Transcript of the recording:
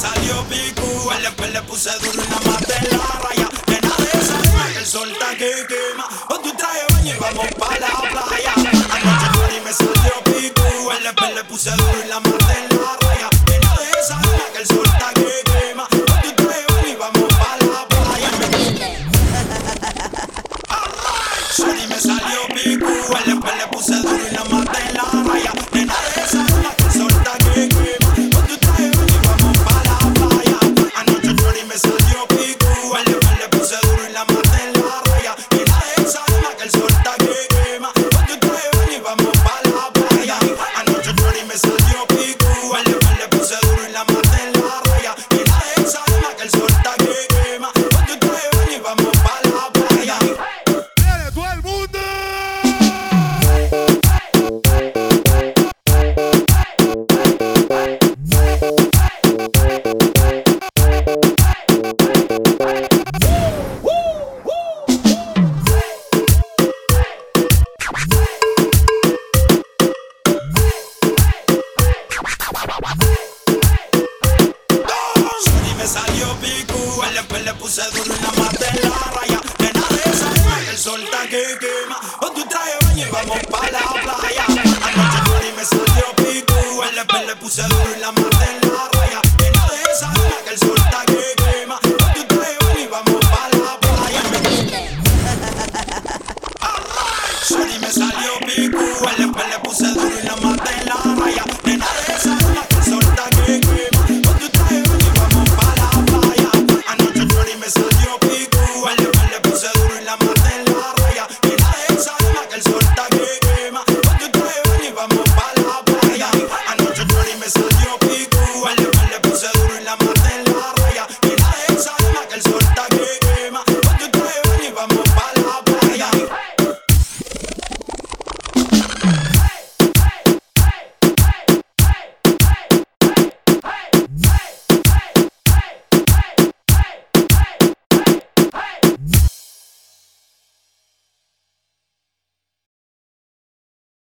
El después le puse duro y la maté en la raya. Nena de que el sol está que quema. Con tu traje baño y vamos pa' la playa. Anoche y me salió pico. El después le puse duro y la maté en la raya. Nena de que el sol está que quema. Con tu baño y vamos pa' la playa. Shorty me salió pico. El después le puse duro y la maté después le puse duro y la maté en la raya. De esa dime que el sol está que quema. Con tu traje de baño y vamos pa' la playa. Anoche Shorty me salió pico, el después le puse duro y la maté en la raya. Nena de esa que el sol está que quema. Con tu traje de baño y vamos pa' la playa. Shorty me salió pico,